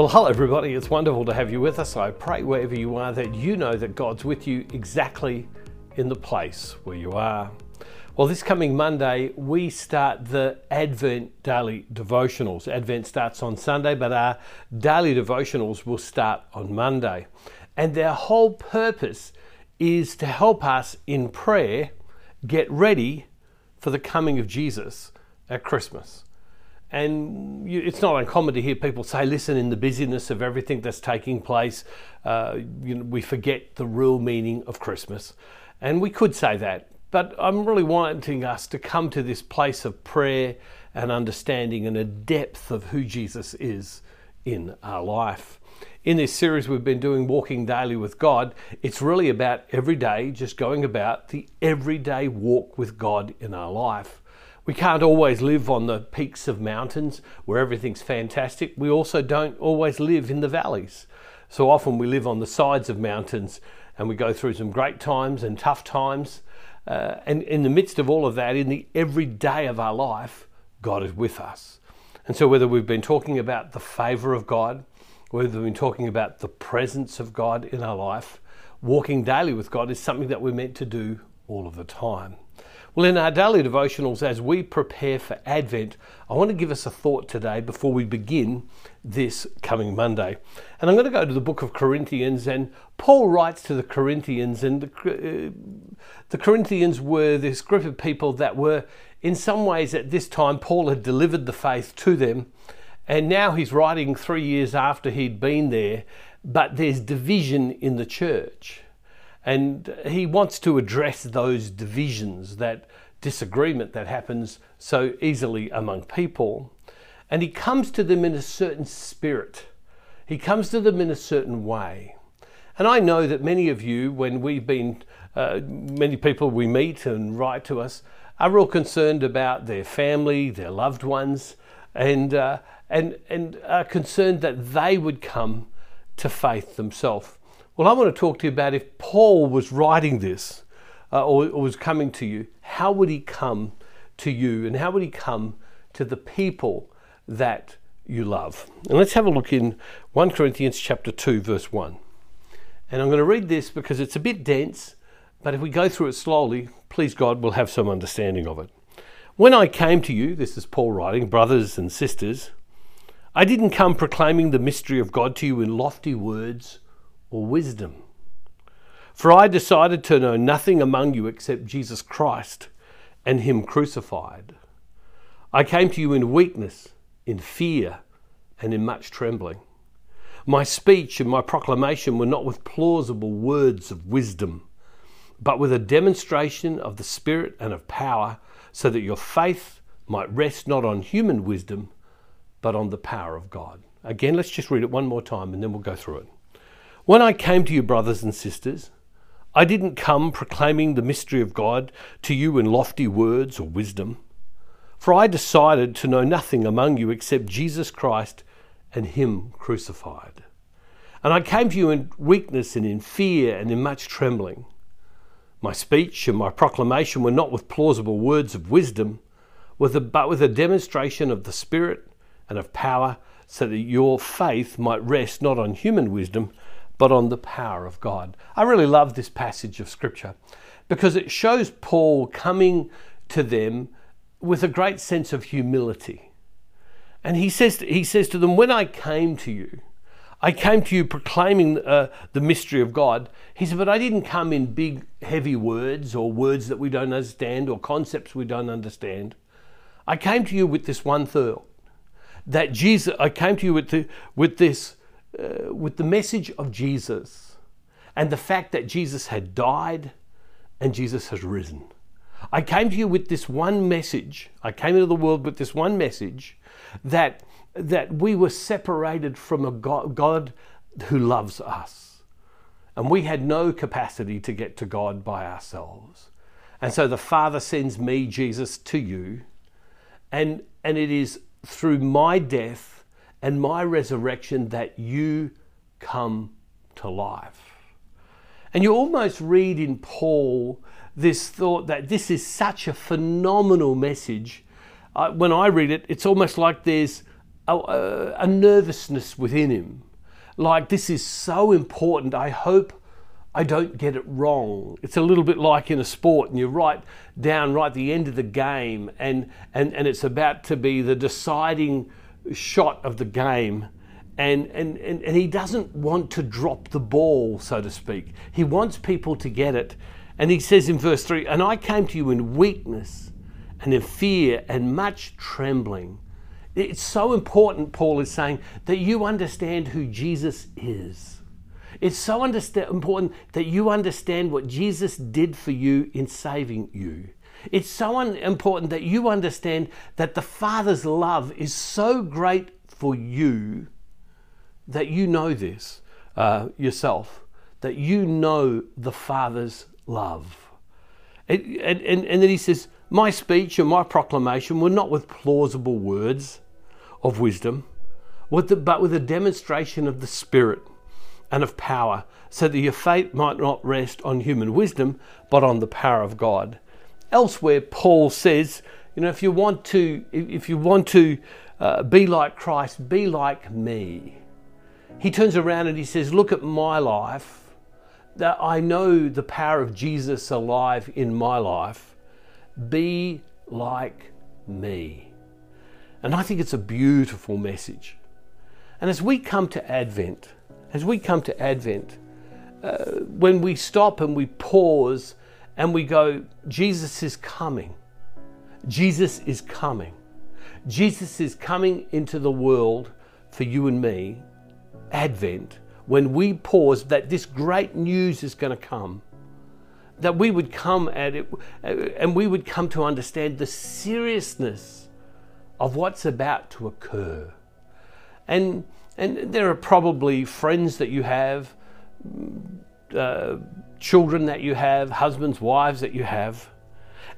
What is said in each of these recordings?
Well, hello, everybody. It's wonderful to have you with us. I pray wherever you are that you know that God's with you exactly in the place where you are. Well, this coming Monday, we start the Advent daily devotionals. Advent starts on Sunday, but our daily devotionals will start on Monday. And their whole purpose is to help us in prayer get ready for the coming of Jesus at Christmas. And you, it's not uncommon to hear people say, listen, in the busyness of everything that's taking place, uh, you know, we forget the real meaning of Christmas. And we could say that. But I'm really wanting us to come to this place of prayer and understanding and a depth of who Jesus is in our life. In this series we've been doing Walking Daily with God, it's really about every day, just going about the everyday walk with God in our life. We can't always live on the peaks of mountains where everything's fantastic. We also don't always live in the valleys. So often we live on the sides of mountains and we go through some great times and tough times. Uh, and in the midst of all of that, in the everyday of our life, God is with us. And so, whether we've been talking about the favour of God, whether we've been talking about the presence of God in our life, walking daily with God is something that we're meant to do all of the time. Well, in our daily devotionals, as we prepare for Advent, I want to give us a thought today before we begin this coming Monday. And I'm going to go to the book of Corinthians, and Paul writes to the Corinthians, and the, uh, the Corinthians were this group of people that were, in some ways, at this time, Paul had delivered the faith to them, and now he's writing three years after he'd been there, but there's division in the church. And he wants to address those divisions, that disagreement that happens so easily among people. And he comes to them in a certain spirit, he comes to them in a certain way. And I know that many of you, when we've been, uh, many people we meet and write to us, are real concerned about their family, their loved ones, and, uh, and, and are concerned that they would come to faith themselves. Well, I want to talk to you about if Paul was writing this uh, or, or was coming to you, how would he come to you and how would he come to the people that you love? And let's have a look in 1 Corinthians chapter 2 verse 1. And I'm going to read this because it's a bit dense, but if we go through it slowly, please God, we'll have some understanding of it. When I came to you, this is Paul writing, brothers and sisters, I didn't come proclaiming the mystery of God to you in lofty words or wisdom. For I decided to know nothing among you except Jesus Christ and Him crucified. I came to you in weakness, in fear, and in much trembling. My speech and my proclamation were not with plausible words of wisdom, but with a demonstration of the Spirit and of power, so that your faith might rest not on human wisdom, but on the power of God. Again, let's just read it one more time and then we'll go through it. When I came to you, brothers and sisters, I didn't come proclaiming the mystery of God to you in lofty words or wisdom, for I decided to know nothing among you except Jesus Christ and Him crucified. And I came to you in weakness and in fear and in much trembling. My speech and my proclamation were not with plausible words of wisdom, but with a demonstration of the Spirit and of power, so that your faith might rest not on human wisdom but on the power of God. I really love this passage of Scripture because it shows Paul coming to them with a great sense of humility. And he says, he says to them, When I came to you, I came to you proclaiming uh, the mystery of God. He said, But I didn't come in big, heavy words or words that we don't understand or concepts we don't understand. I came to you with this one thought that Jesus, I came to you with, the, with this uh, with the message of Jesus and the fact that Jesus had died and Jesus has risen. I came to you with this one message. I came into the world with this one message that, that we were separated from a God, God who loves us. And we had no capacity to get to God by ourselves. And so the Father sends me, Jesus, to you. And, and it is through my death and my resurrection that you come to life. And you almost read in Paul this thought that this is such a phenomenal message. Uh, when I read it, it's almost like there's a, a nervousness within him. Like, this is so important. I hope I don't get it wrong. It's a little bit like in a sport, and you're right down right the end of the game, and, and, and it's about to be the deciding shot of the game. And, and, and, and he doesn't want to drop the ball, so to speak. He wants people to get it. And he says in verse 3 And I came to you in weakness and in fear and much trembling. It's so important, Paul is saying, that you understand who Jesus is. It's so important that you understand what Jesus did for you in saving you. It's so important that you understand that the Father's love is so great for you that you know this uh, yourself, that you know the Father's love. And, and, and then he says, My speech and my proclamation were not with plausible words of wisdom, but with a demonstration of the Spirit and of power, so that your faith might not rest on human wisdom, but on the power of God. Elsewhere, Paul says, you know, if you want to, if you want to uh, be like Christ, be like me. He turns around and he says, look at my life. That I know the power of Jesus alive in my life. Be like me. And I think it's a beautiful message. And as we come to Advent, as we come to Advent, uh, when we stop and we pause and we go, Jesus is coming. Jesus is coming. Jesus is coming into the world for you and me. Advent, when we pause, that this great news is going to come, that we would come at it uh, and we would come to understand the seriousness of what's about to occur. And and there are probably friends that you have, uh, children that you have, husbands, wives that you have.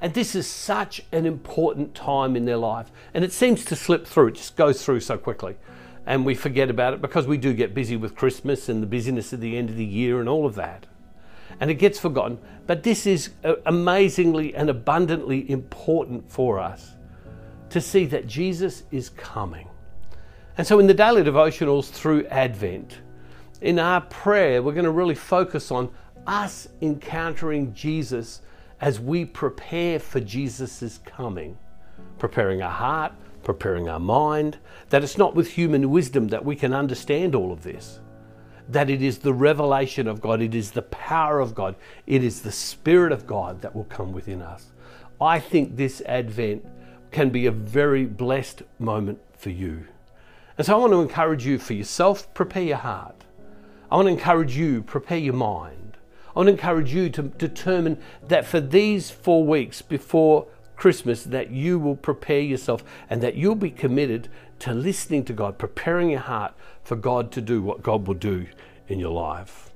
And this is such an important time in their life. And it seems to slip through, it just goes through so quickly. And we forget about it because we do get busy with Christmas and the busyness at the end of the year and all of that. And it gets forgotten. But this is uh, amazingly and abundantly important for us to see that Jesus is coming. And so, in the daily devotionals through Advent, in our prayer, we're going to really focus on us encountering Jesus as we prepare for Jesus' coming, preparing our heart, preparing our mind, that it's not with human wisdom that we can understand all of this, that it is the revelation of God, it is the power of God, it is the Spirit of God that will come within us. I think this Advent can be a very blessed moment for you. And so I want to encourage you for yourself, prepare your heart. I want to encourage you, prepare your mind. I want to encourage you to determine that for these four weeks before Christmas, that you will prepare yourself and that you'll be committed to listening to God, preparing your heart for God to do what God will do in your life.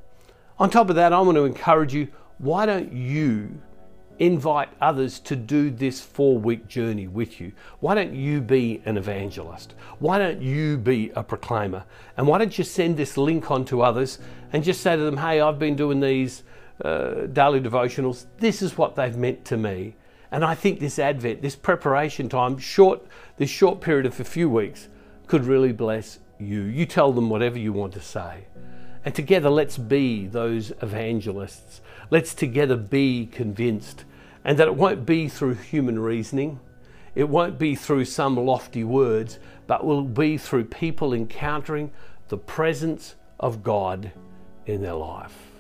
On top of that, I want to encourage you why don't you invite others to do this four week journey with you. Why don't you be an evangelist? Why don't you be a proclaimer? And why don't you send this link on to others and just say to them, hey, I've been doing these uh, daily devotionals. This is what they've meant to me. And I think this Advent, this preparation time, short, this short period of a few weeks, could really bless you. You tell them whatever you want to say. And together, let's be those evangelists. Let's together be convinced. And that it won't be through human reasoning, it won't be through some lofty words, but will be through people encountering the presence of God in their life.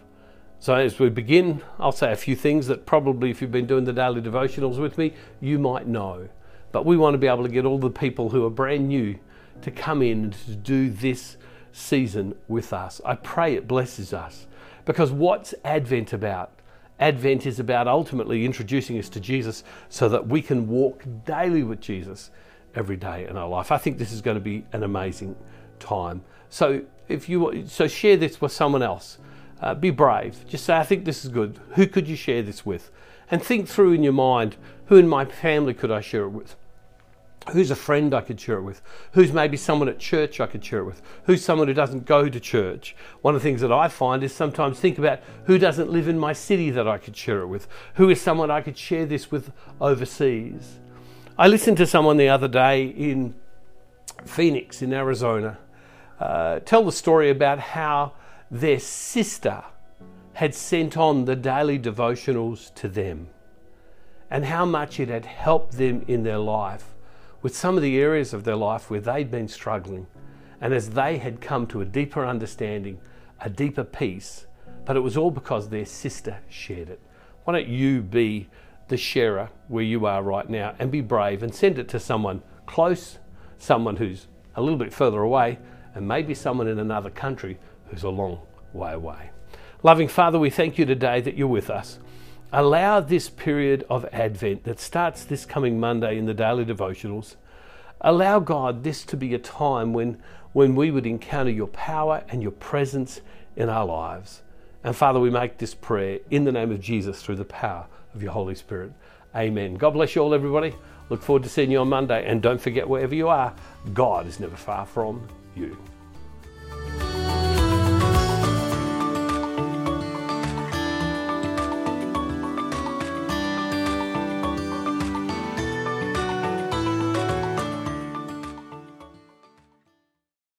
So, as we begin, I'll say a few things that probably, if you've been doing the daily devotionals with me, you might know. But we want to be able to get all the people who are brand new to come in and to do this season with us. I pray it blesses us because what's Advent about? Advent is about ultimately introducing us to Jesus so that we can walk daily with Jesus every day in our life. I think this is going to be an amazing time. So if you so share this with someone else. Uh, be brave. Just say, I think this is good. Who could you share this with? And think through in your mind, who in my family could I share it with? Who's a friend I could share it with? Who's maybe someone at church I could share it with? Who's someone who doesn't go to church? One of the things that I find is sometimes think about who doesn't live in my city that I could share it with? Who is someone I could share this with overseas? I listened to someone the other day in Phoenix in Arizona uh, tell the story about how their sister had sent on the daily devotionals to them and how much it had helped them in their life with some of the areas of their life where they'd been struggling. And as they had come to a deeper understanding, a deeper peace, but it was all because their sister shared it. Why don't you be the sharer where you are right now and be brave and send it to someone close, someone who's a little bit further away, and maybe someone in another country who's a long way away. Loving Father, we thank you today that you're with us. Allow this period of Advent that starts this coming Monday in the daily devotionals, allow God this to be a time when, when we would encounter your power and your presence in our lives. And Father, we make this prayer in the name of Jesus through the power of your Holy Spirit. Amen. God bless you all, everybody. Look forward to seeing you on Monday. And don't forget, wherever you are, God is never far from you.